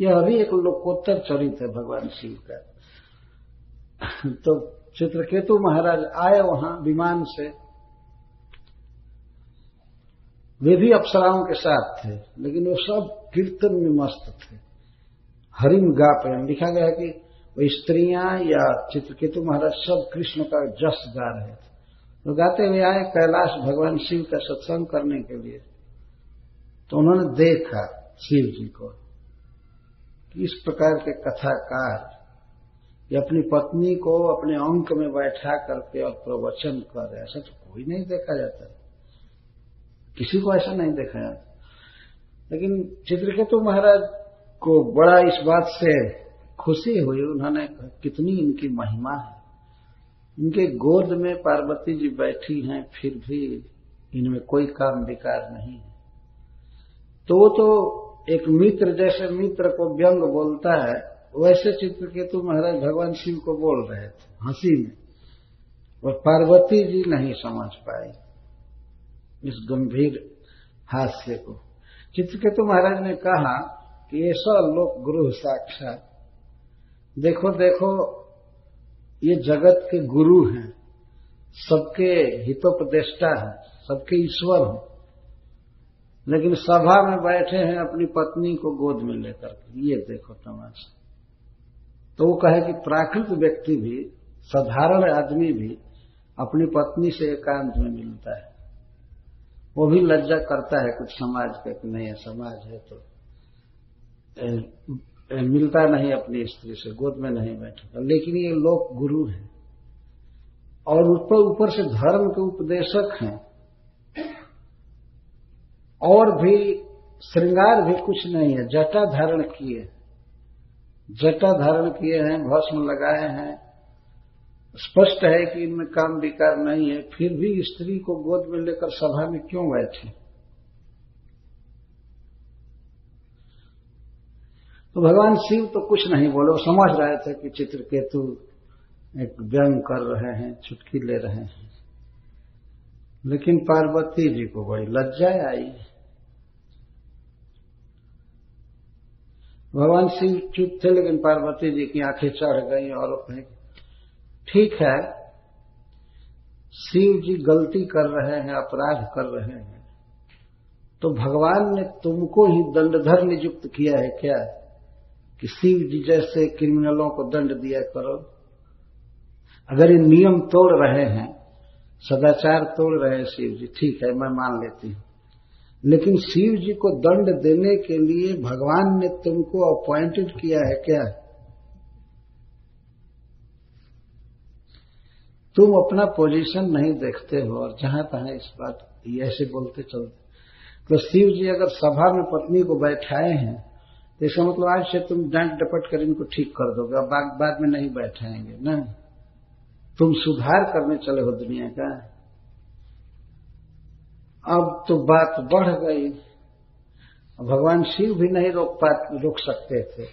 यह अभी एक लोकोत्तर चरित है भगवान शिव का। तो चित्रकेतु महाराज आए वहाँ विमान से। वे भी अप्सराओं के साथ थे, लेकिन वो सब कीर्तन में मस्त थे। हरिम गा प्रेम लिखा गया कि वो स्त्रियाँ या चित्रकेतु महाराज सब कृष्ण का जस गा रहे थे। तो गाते हुए आए कैलाश भगवान शिव का सत्संग करने के लिए। तो उन्होंने देखा शिव जी कि। इस प्रकार के कथाकार ये अपनी पत्नी को अपने अंक में बैठा करके और प्रवचन कर रहे ऐसा तो कोई नहीं देखा जाता। किसी को ऐसा नहीं देखा जाता। लेकिन चित्रकेतु महाराज को बड़ा इस बात से खुशी हुई। उन्होंने कितनी इनकी महिमा है। इनके गोद में पार्वती जी बैठी हैं, फिर भी इनमें कोई काम विकार नहीं है। तो तो एक मित्र जैसे मित्र को व्यंग बोलता है, वैसे चित्रकेतु महाराज भगवान शिव को बोल रहे थे, हँसी में। और पार्वती जी नहीं समझ पाई इस गंभीर हास्य को। चित्रकेतु महाराज ने कहा कि ऐसा लोक गुरु साक्षात। देखो देखो, ये जगत के गुरु हैं, सबके हितोपदेष्टा हैं, सबके ईश्वर हैं। लेकिन सभा में बैठे हैं अपनी पत्नी को गोद में लेकर ये देखो तमाशा। तो वो कहे कि प्राकृत व्यक्ति भी साधारण आदमी भी अपनी पत्नी से एकांत में मिलता है। वो भी लज्जा करता है कुछ समाज का कि नहीं है समाज है तो ए, ए, मिलता नहीं अपनी स्त्री से गोद में नहीं बैठता। लेकिन ये लोग गुरु हैं और ऊपर ऊपर से धर्म के उपदेशक हैं। और भी श्रृंगार भी कुछ नहीं है। जटा धारण किए। जटा धारण किए हैं, भस्म लगाए हैं। स्पष्ट है कि इनमें काम विकार नहीं है। फिर भी स्त्री को गोद में लेकर सभा में क्यों बैठे? तो भगवान शिव तो कुछ नहीं बोले। वो समझ रहे थे कि चित्रकेतु एक व्यंग कर रहे हैं, छुटकी ले रहे हैं। लेकिन पार्वती जी को बड़ी लज्जा आई। भगवान शिव चुप थे, लेकिन पार्वती जी की आँखें चढ़ गई और ठीक है, शिव जी गलती कर रहे हैं, अपराध कर रहे हैं तो भगवान ने तुमको ही दंडधर नियुक्त किया है क्या? कि शिव जी जैसे क्रिमिनलों को दंड दिया करो। अगर ये नियम तोड़ रहे हैं, सदाचार तोड़ रहे हैं शिव जी, ठीक है, मैं मान लेती हूँ। लेकिन शिव जी को दंड देने के लिए भगवान ने तुमको अपॉइंटेड किया है क्या? तुम अपना पोजीशन नहीं देखते हो और जहाँ तहां इस बात ऐसे बोलते चलते। तो शिव जी अगर सभा में पत्नी को बैठाए हैं तो इसका मतलब आज से तुम डांट डपट कर इनको ठीक कर दोगे, अब बाद में नहीं बैठाएँगे, ना? तुम सुधार करने चले हो दुनिया का। अब तो बात बढ़ गई। भगवान शिव भी नहीं रोक पा रोक सकते थे।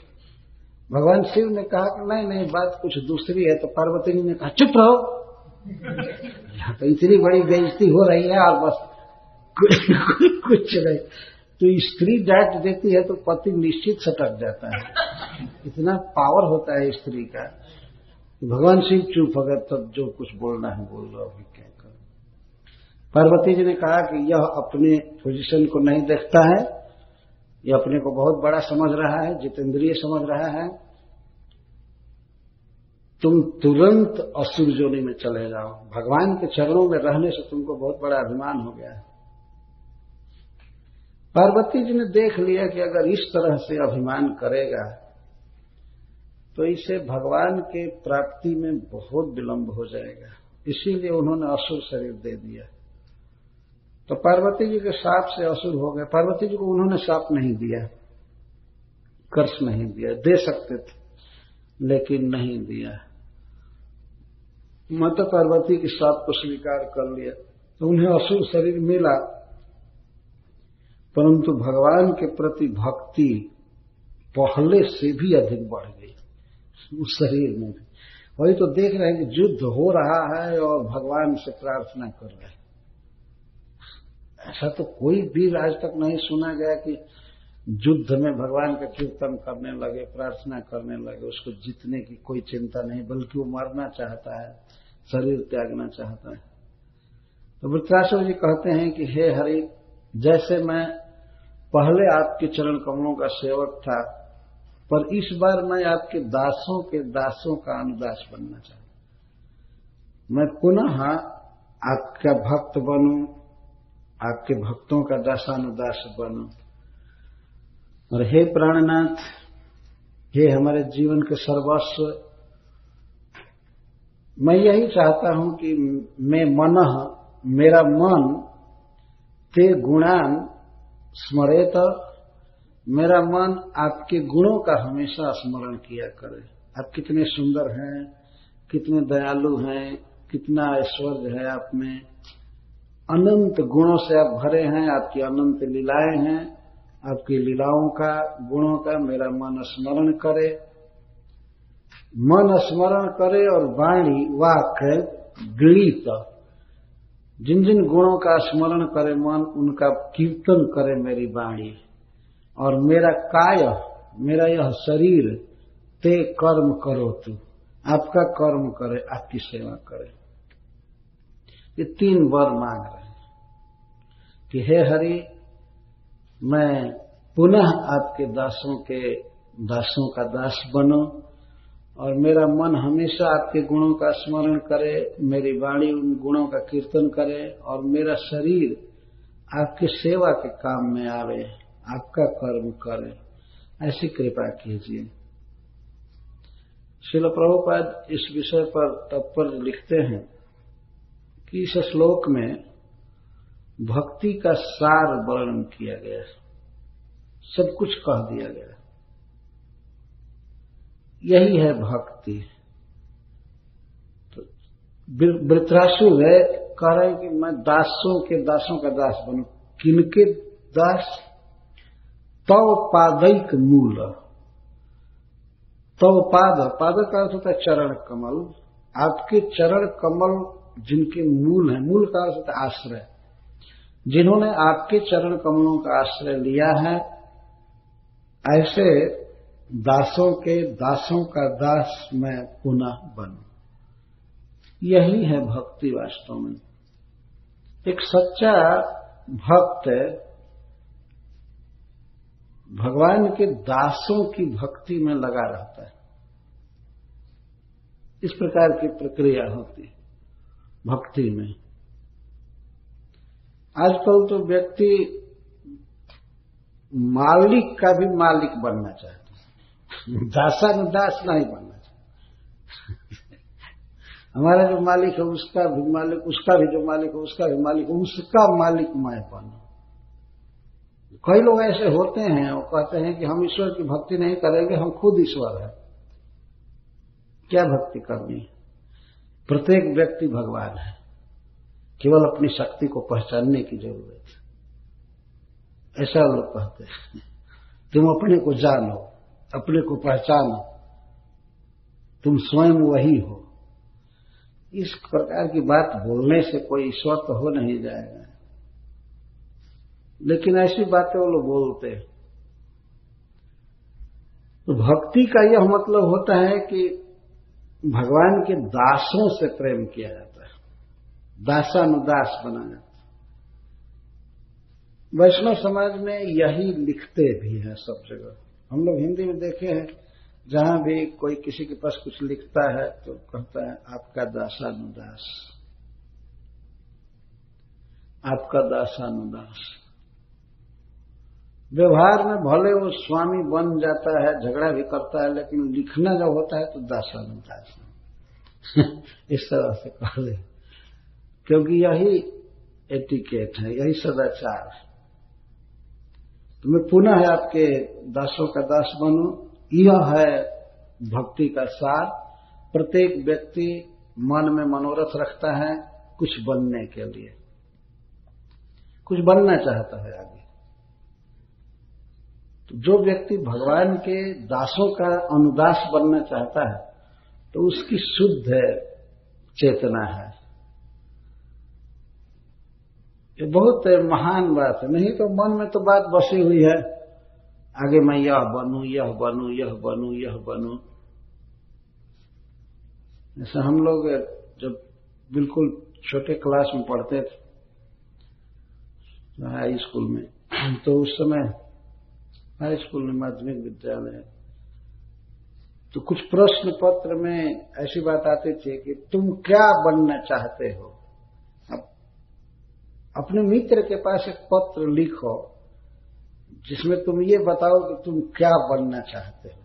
भगवान शिव ने कहा कि नहीं नहीं, बात कुछ दूसरी है तो पार्वती ने कहा, चुप रहो। तो इतनी बड़ी बेइज्जती हो रही है, और बस कुछ नहीं। तो स्त्री डांट देती है तो पति निश्चित सटक जाता है। इतना पावर होता है स्त्री का। भगवान शिव चुप अगर तब जो कुछ बोलना है, बोल रहा अभी पार्वती जी ने कहा कि यह अपने पोजीशन को नहीं देखता है। यह अपने को बहुत बड़ा समझ रहा है, जितेंद्रिय समझ रहा है। तुम तुरंत असुर जोनी में चले जाओ। भगवान के चरणों में रहने से तुमको बहुत बड़ा अभिमान हो गया है। पार्वती जी ने देख लिया कि अगर इस तरह से अभिमान करेगा तो इसे भगवान के प्राप्ति में बहुत विलंब हो जाएगा। इसीलिए उन्होंने असुर शरीर दे दिया। तो पार्वती जी के साप से असुर हो गए। पार्वती जी को उन्होंने साप नहीं दिया, कर्ष नहीं दिया, दे सकते थे, लेकिन नहीं दिया। माता पार्वती के साप को स्वीकार कर लिया तो उन्हें असुर शरीर मिला। परंतु भगवान के प्रति भक्ति पहले से भी अधिक बढ़ गई, उस शरीर में वही तो देख रहे हैं कि युद्ध हो रहा है और भगवान से प्रार्थना कर रहे हैं। ऐसा तो कोई वीर आज तक नहीं सुना गया कि युद्ध में भगवान का कीर्तन करने लगे, प्रार्थना करने लगे, उसको जीतने की कोई चिंता नहीं, बल्कि वो मरना चाहता है, शरीर त्यागना चाहता है। तो वृत्रासुर जी कहते हैं कि, हे हरि, जैसे मैं पहले आपके चरण कमलों का सेवक था, पर इस बार मैं आपके दासों के दासों का अनुदास बनना चाहता मैं पुनः आपका भक्त बनूं आपके भक्तों का दासानुदास बनूं। और हे प्राणनाथ, हे हमारे जीवन के सर्वस्व, मैं यही चाहता हूँ कि मैं मन, मेरा मन, ते गुणान स्मरेत, मेरा मन आपके गुणों का हमेशा स्मरण किया करे। आप कितने सुंदर हैं, कितने दयालु हैं, कितना ऐश्वर्य है आप में। अनंत गुणों से आप भरे हैं, आपकी अनंत लीलाएँ हैं, आपकी लीलाओं का, गुणों का मेरा मन स्मरण करे। मन स्मरण करे और वाणी, वाक, गीत जिन जिन गुणों का स्मरण करे मन, उनका कीर्तन करे मेरी वाणी। और मेरा काय, मेरा यह शरीर, ते कर्म करो तू। आपका कर्म करे, आपकी सेवा करे। ये तीन वर मांग रहे हैं कि हे हरि, मैं पुनः आपके दासों के, दासों का दास बनो और मेरा मन हमेशा आपके गुणों का स्मरण करे, मेरी वाणी उन गुणों का कीर्तन करे और मेरा शरीर आपकी सेवा के काम में आवे, आपका कर्म करे। ऐसी कृपा कीजिए। शिल प्रभुपाद इस विषय पर तत्पर लिखते हैं। कि इस श्लोक में भक्ति का सार वर्णन किया गया सब कुछ कह दिया गया यही है भक्ति। तो वृत्रासुर है कह रहे कि मैं दासों के, दासों का दास बनू। किनके दास? तव पादिक मूल। तव तो पाद। पाद का अर्थ होता है चरण कमल। आपके चरण कमल जिनके मूल है, मूल का अर्थ आश्रय। जिन्होंने आपके चरण कमलों का आश्रय लिया है, ऐसे दासों के दासों का दास मैं पुनः बनू। यही है भक्ति वास्तव में। एक सच्चा भक्त भगवान के दासों की भक्ति में लगा रहता है। इस प्रकार की प्रक्रिया होती भक्ति में। आजकल तो व्यक्ति मालिक का भी मालिक बनना चाहता है। दासानुदास नहीं बनना चाहता। हमारा जो मालिक है, उसका भी मालिक, उसका भी जो मालिक है, उसका भी मालिक, उसका मालिक मैं बनू। कई लोग ऐसे होते हैं वो कहते हैं कि हम ईश्वर की भक्ति नहीं करेंगे, हम खुद ईश्वर है। क्या भक्ति करनी है? प्रत्येक व्यक्ति भगवान है। केवल अपनी शक्ति को पहचानने की ज़रूरत है। ऐसा लोग कहते हैं। तुम अपने को जानो, अपने को पहचानो। तुम स्वयं वही हो। इस प्रकार की बात बोलने से कोई ईश्वर तो हो नहीं जाएगा। लेकिन ऐसी बातें वो लोग बोलते हैं। तो भक्ति का यह मतलब होता है कि भगवान के दासों से प्रेम किया जाता है। दासानुदास बना जाता है। वैष्णव समाज में यही लिखते भी हैं सब जगह। हम लोग हिंदी में देखे हैं, जहाँ भी कोई किसी के पास कुछ लिखता है तो कहता है, आपका दासानुदास। आपका दासानुदास। व्यवहार में भले वो स्वामी बन जाता है, झगड़ा भी करता है, लेकिन लिखना जब होता है तो दासानुदास इस तरह से कह दे। क्योंकि यही एटिकेट है, यही सदाचार है। तो मैं पुनः आपके दासों का दास बनू। यह है भक्ति का सार। प्रत्येक व्यक्ति मन में मनोरथ रखता है कुछ बनने के लिए। कुछ बनना चाहता है आगे। तो जो व्यक्ति भगवान के दासों का अनुदास बनना चाहता है तो उसकी शुद्ध चेतना है। ये बहुत महान बात है। नहीं तो मन में तो बात बसी हुई है। आगे मैं यह बनू यह बनू यह बनू यह बनू। जैसे हम लोग जब बिल्कुल छोटे क्लास में पढ़ते थे स्कूल में तो उस समय हाई स्कूल में माध्यमिक विद्यालय। तो कुछ प्रश्न पत्र में ऐसी बात आती थी कि तुम क्या बनना चाहते हो? अपने मित्र के पास एक पत्र लिखो, जिसमें तुम ये बताओ कि तुम क्या बनना चाहते हो।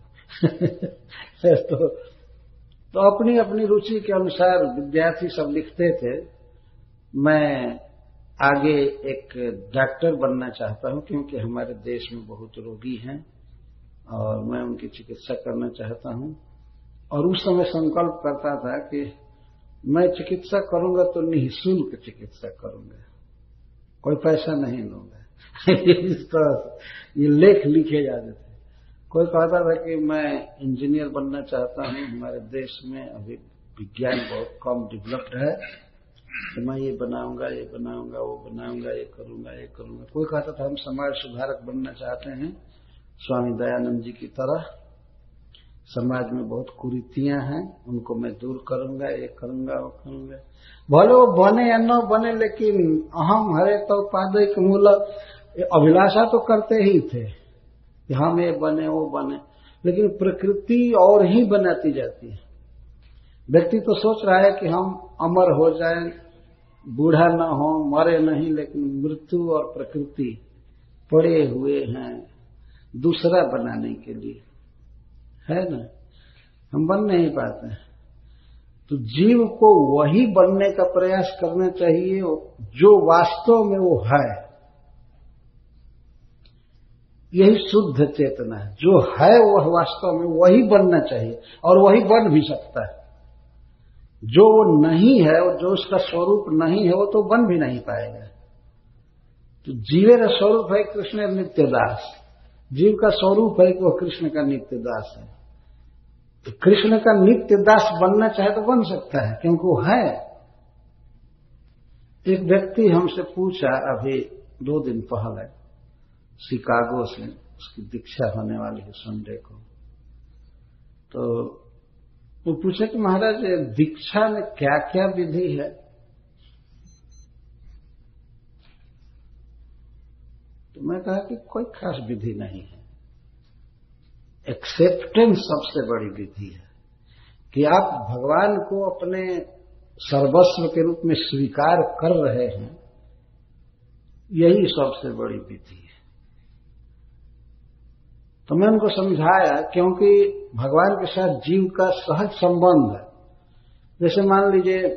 तो तो अपनी अपनी रुचि के अनुसार विद्यार्थी सब लिखते थे। मैं आगे एक डॉक्टर बनना चाहता हूँ, क्योंकि हमारे देश में बहुत रोगी हैं, और मैं उनकी चिकित्सा करना चाहता हूँ। और उस समय संकल्प करता था कि मैं चिकित्सा करूँगा तो निःशुल्क चिकित्सा करूँगा। कोई पैसा नहीं लूँगा। इस तरह ये लेख लिखे जाते थे। कोई कहता था कि मैं इंजीनियर बनना चाहता हूँ। हमारे देश में अभी विज्ञान बहुत कम डेवलप्ड है। तो मैं ये बनाऊँगा ये बनाऊँगा, वो बनाऊँगा, ये करूँगा ये करूँगा। कोई कहता था, हम समाज सुधारक बनना चाहते हैं। स्वामी दयानंद जी की तरह, समाज में बहुत कुरीतियाँ हैं, उनको मैं दूर करूँगा, ये करूँगा, वो करूँगा। भले वो बने या न बने, लेकिन अहम हरे तो पादिक मूल। अभिलाषा तो करते ही थे, कि हम ये बने, वो बने। लेकिन प्रकृति और ही बनाती जाती है। व्यक्ति तो सोच रहा है कि हम अमर हो जाए, बूढ़ा न हो, मरे नहीं, लेकिन मृत्यु और प्रकृति पड़े हुए हैं दूसरा बनाने के लिए। है ना? हम बन नहीं पाते। तो जीव को वही बनने का प्रयास करना चाहिए, जो वास्तव में वो है। यही शुद्ध चेतना है। जो है, वह वास्तव में वही बनना चाहिए, और वही बन भी सकता है। जो वो नहीं है, और जो उसका स्वरूप नहीं है, वो तो बन भी नहीं पाएगा। तो जीवेर स्वरूप है कृष्ण नित्य दास जीव का स्वरूप है कि वह कृष्ण का नित्य दास है। तो कृष्ण का नित्य दास बनना चाहे तो बन सकता है, क्योंकि वो है। एक व्यक्ति हमसे पूछा अभी दो दिन पहले, शिकागो से, उसकी दीक्षा होने वाली है संडे को। तो वो पूछे कि महाराज, दीक्षा में क्या क्या विधि है? तो मैं कहा कि कोई खास विधि नहीं है। एक्सेप्टेंस सबसे बड़ी विधि है। कि आप भगवान को अपने सर्वस्व के रूप में स्वीकार कर रहे हैं, यही सबसे बड़ी विधि तो मैं उनको समझाया, क्योंकि भगवान के साथ जीव का सहज संबंध है। जैसे मान लीजिए,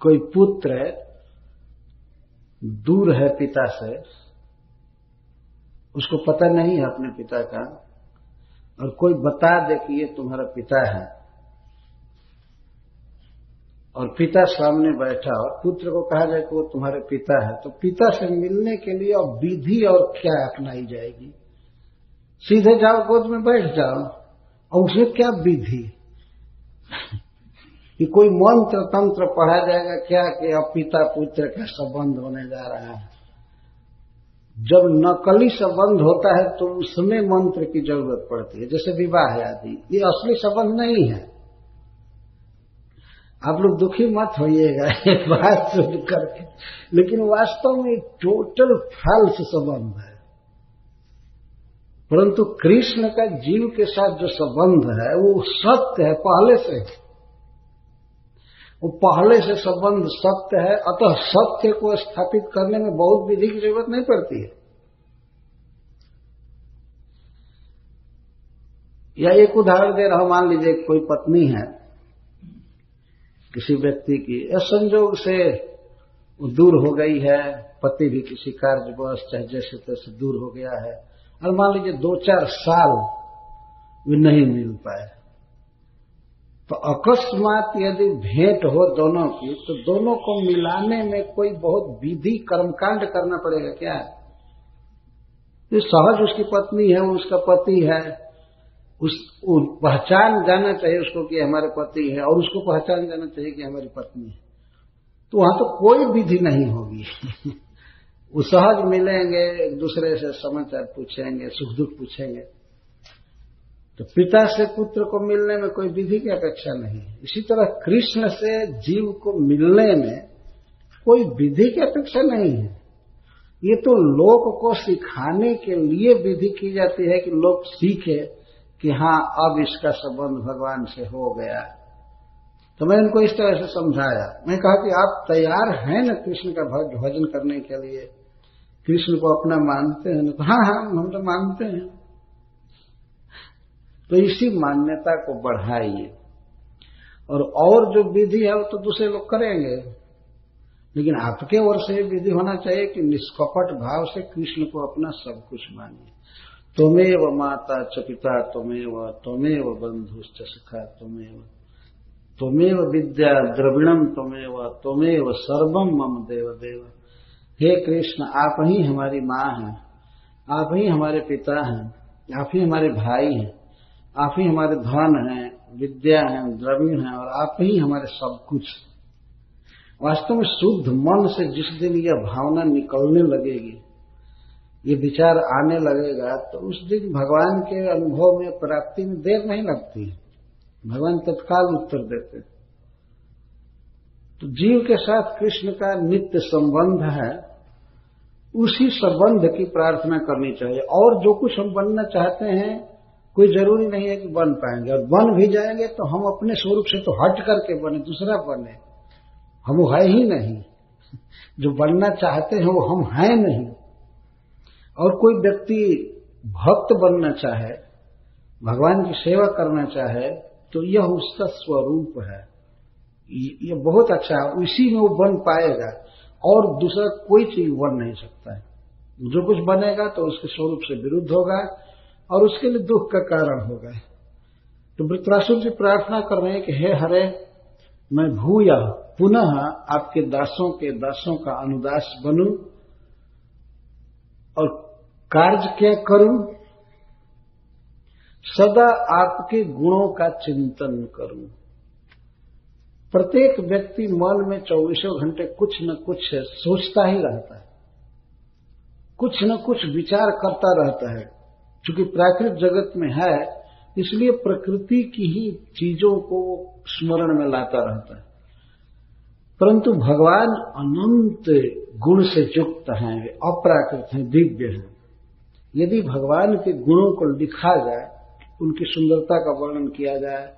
कोई पुत्र है, दूर है पिता से, उसको पता नहीं है अपने पिता का, और कोई बता दे कि ये तुम्हारा पिता है। और पिता सामने बैठा और पुत्र को कहा जाए कि वो तुम्हारे पिता है तो पिता से मिलने के लिए अब विधि और क्या अपनाई जाएगी? सीधे जाओ, गोद में बैठ जाओ, और उसमें क्या विधि? कि कोई मंत्र तंत्र पढ़ा जाएगा क्या कि अब पिता पुत्र का संबंध होने जा रहा है? जब नकली संबंध होता है तो उसमें मंत्र की ज़रूरत पड़ती है। जैसे विवाह आदि, ये असली संबंध नहीं है। आप लोग दुखी मत होइएगा, ये बात सुन करके। लेकिन वास्तव में टोटल फाल्स संबंध है। परंतु कृष्ण का जीव के साथ जो संबंध है, वो सत्य है, पहले से वो पहले से संबंध सत्य है, अतः सत्य को स्थापित करने में बहुत विधि की ज़रूरत नहीं पड़ती है। या एक उदाहरण दे रहा मान लीजिए कोई पत्नी है किसी व्यक्ति की संजोग से वो दूर हो गई है, पति भी किसी कार्यवश चाहे जैसे तैसे दूर हो गया है, और मान लीजिए दो चार साल भी नहीं मिल पाए तो अकस्मात यदि भेंट हो दोनों की तो दोनों को मिलाने में कोई बहुत विधि कर्मकांड करना पड़ेगा क्या? सहज उसकी पत्नी है, उसका पति है उस पहचान जाना चाहिए उसको कि हमारे पति है और उसको पहचान जाना चाहिए कि हमारी पत्नी है। तो वहाँ तो कोई विधि नहीं होगी। वो सहज मिलेंगे, एक दूसरे से समाचार पूछेंगे, सुख दुख पूछेंगे। तो पिता से पुत्र को मिलने में कोई विधि की अपेक्षा नहीं है। इसी तरह कृष्ण से जीव को मिलने में कोई विधि की अपेक्षा नहीं है। ये तो लोक को सिखाने के लिए विधि की जाती है कि लोग सीखे। कि हाँ अब इसका संबंध भगवान से हो गया। तो मैं उनको इस तरह से समझाया। मैं कहा कि आप तैयार हैं ना कृष्ण का भजन करने के लिए? कृष्ण को अपना मानते हैं तो हाँ हाँ हम तो मानते हैं। तो इसी मान्यता को बढ़ाइए। और और जो विधि है, वो तो दूसरे लोग करेंगे। लेकिन आपके ओर से विधि होना चाहिए कि निष्कपट भाव से कृष्ण को अपना सब कुछ मानिए। तुम्हें व माता च पिता तुमेव तुमेव तुम्हें व बंधु सखा तुमेव तुम्हें विद्या द्रविणम तुमेव तुमेव सर्वम मम देव देव हे कृष्ण, आप ही हमारी माँ हैं, आप ही हमारे पिता हैं, आप ही हमारे भाई हैं, आप ही हमारे धन हैं, विद्या हैं द्रविण हैं, और आप ही हमारे सब कुछ वास्तव में शुद्ध मन से जिस दिन यह भावना निकलने लगेगी ये विचार आने लगेगा तो उस दिन भगवान के अनुभव में प्राप्ति में देर नहीं लगती भगवान तत्काल उत्तर देते तो जीव के साथ कृष्ण का नित्य संबंध है, उसी संबंध की प्रार्थना करनी चाहिए। और जो कुछ हम बनना चाहते हैं, कोई ज़रूरी नहीं है कि बन पाएँगे। और बन भी जाएँगे तो हम अपने स्वरूप से तो हट करके बने, दूसरा बने। हम है ही नहीं। जो बनना चाहते हैं, वो हम हैं नहीं। और कोई व्यक्ति भक्त बनना चाहे, भगवान की सेवा करना चाहे तो यह उसका स्वरूप है। ये बहुत अच्छा है, उसी में वो बन पाएगा और दूसरा कोई चीज़ बन नहीं सकता है। जो कुछ बनेगा तो उसके स्वरूप से विरुद्ध होगा और उसके लिए दुख का कारण होगा। तो वृत्रासुर जी प्रार्थना कर रहे हैं कि हे हरे, मैं भूया, पुनः आपके दासों के दासों का अनुदास बनूं और कार्य क्या करूँ? सदा आपके गुणों का चिंतन करूँ। प्रत्येक व्यक्ति मन में चौबीसों घंटे कुछ न कुछ सोचता ही रहता है। कुछ न कुछ विचार करता रहता है। क्योंकि प्राकृतिक जगत में है, इसलिए प्रकृति की ही चीज़ों को स्मरण में लाता रहता है। परंतु भगवान अनंत गुण से युक्त हैं अप्राकृत हैं, दिव्य हैं। यदि भगवान के गुणों को लिखा जाए, उनकी सुंदरता का वर्णन किया जाए,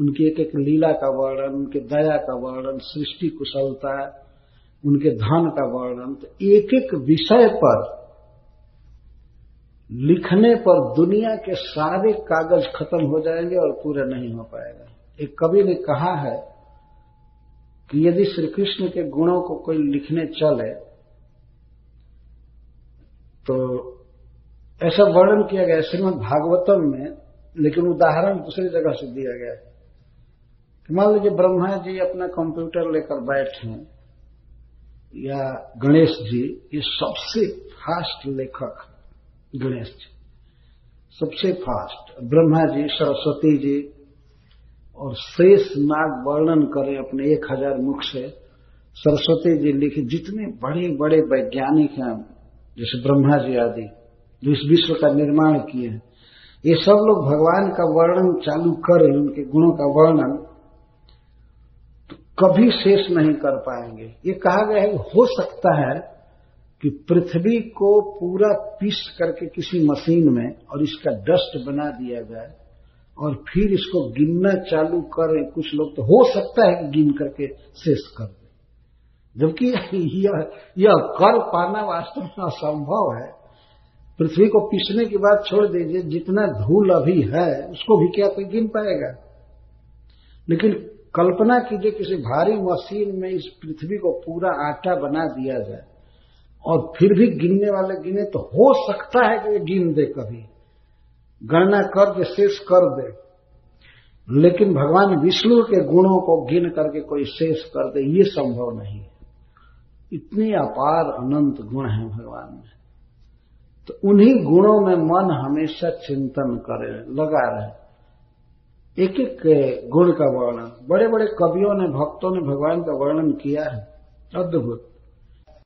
उनकी एक एक लीला का वर्णन, उनके दया का वर्णन, सृष्टि कुशलता, उनके धन का वर्णन तो एक एक विषय पर, लिखने पर दुनिया के सारे कागज़ खत्म हो जाएँगे और पूरा नहीं हो पाएगा। एक कवि ने कहा है कि यदि श्री कृष्ण के गुणों को कोई लिखने चले तो ऐसा वर्णन किया गया श्रीमद भागवतम में, लेकिन उदाहरण दूसरी जगह से दिया गया है। मान लीजिए ब्रह्मा जी अपना कंप्यूटर लेकर बैठे या गणेश जी, ये सबसे फास्ट लेखक गणेश जी, सबसे फास्ट ब्रह्मा जी, सरस्वती जी, और शेष नाग वर्णन करें अपने एक हज़ार मुख से, सरस्वती जी लिखे जितने बड़े बड़े वैज्ञानिक हैं, जैसे ब्रह्मा जी आदि जो इस विश्व का निर्माण किए हैं। ये सब लोग भगवान का वर्णन चालू करें उनके गुणों का वर्णन। तो कभी शेष नहीं कर पाएँगे। ये कहा गया है, हो सकता है कि पृथ्वी को पूरा पीस करके किसी मशीन में और इसका डस्ट बना दिया जाए और फिर इसको गिनना चालू करें। कुछ लोग तो हो सकता है कि गिन करके शेष कर दे। जबकि यह यह कर पाना वास्तव में असंभव है। पृथ्वी को पीसने की बात छोड़ दीजिए, जितना धूल अभी है, उसको भी क्या कोई गिन पाएगा? लेकिन कल्पना कीजिए किसी भारी मशीन में इस पृथ्वी को पूरा आटा बना दिया जाए, और फिर भी गिनने वाले गिने तो हो सकता है कि वे गिन दे कभी। गणना कर दे, शेष कर दे। लेकिन भगवान विष्णु के गुणों को गिन करके कोई शेष कर दे, ये संभव नहीं है। इतने अपार अनंत गुण हैं भगवान में। तो उन्हीं गुणों में मन हमेशा चिंतन करे, लगा रहे। एक एक गुण का वर्णन। बड़े बड़े कवियों ने, भक्तों ने भगवान का वर्णन किया है। अद्भुत।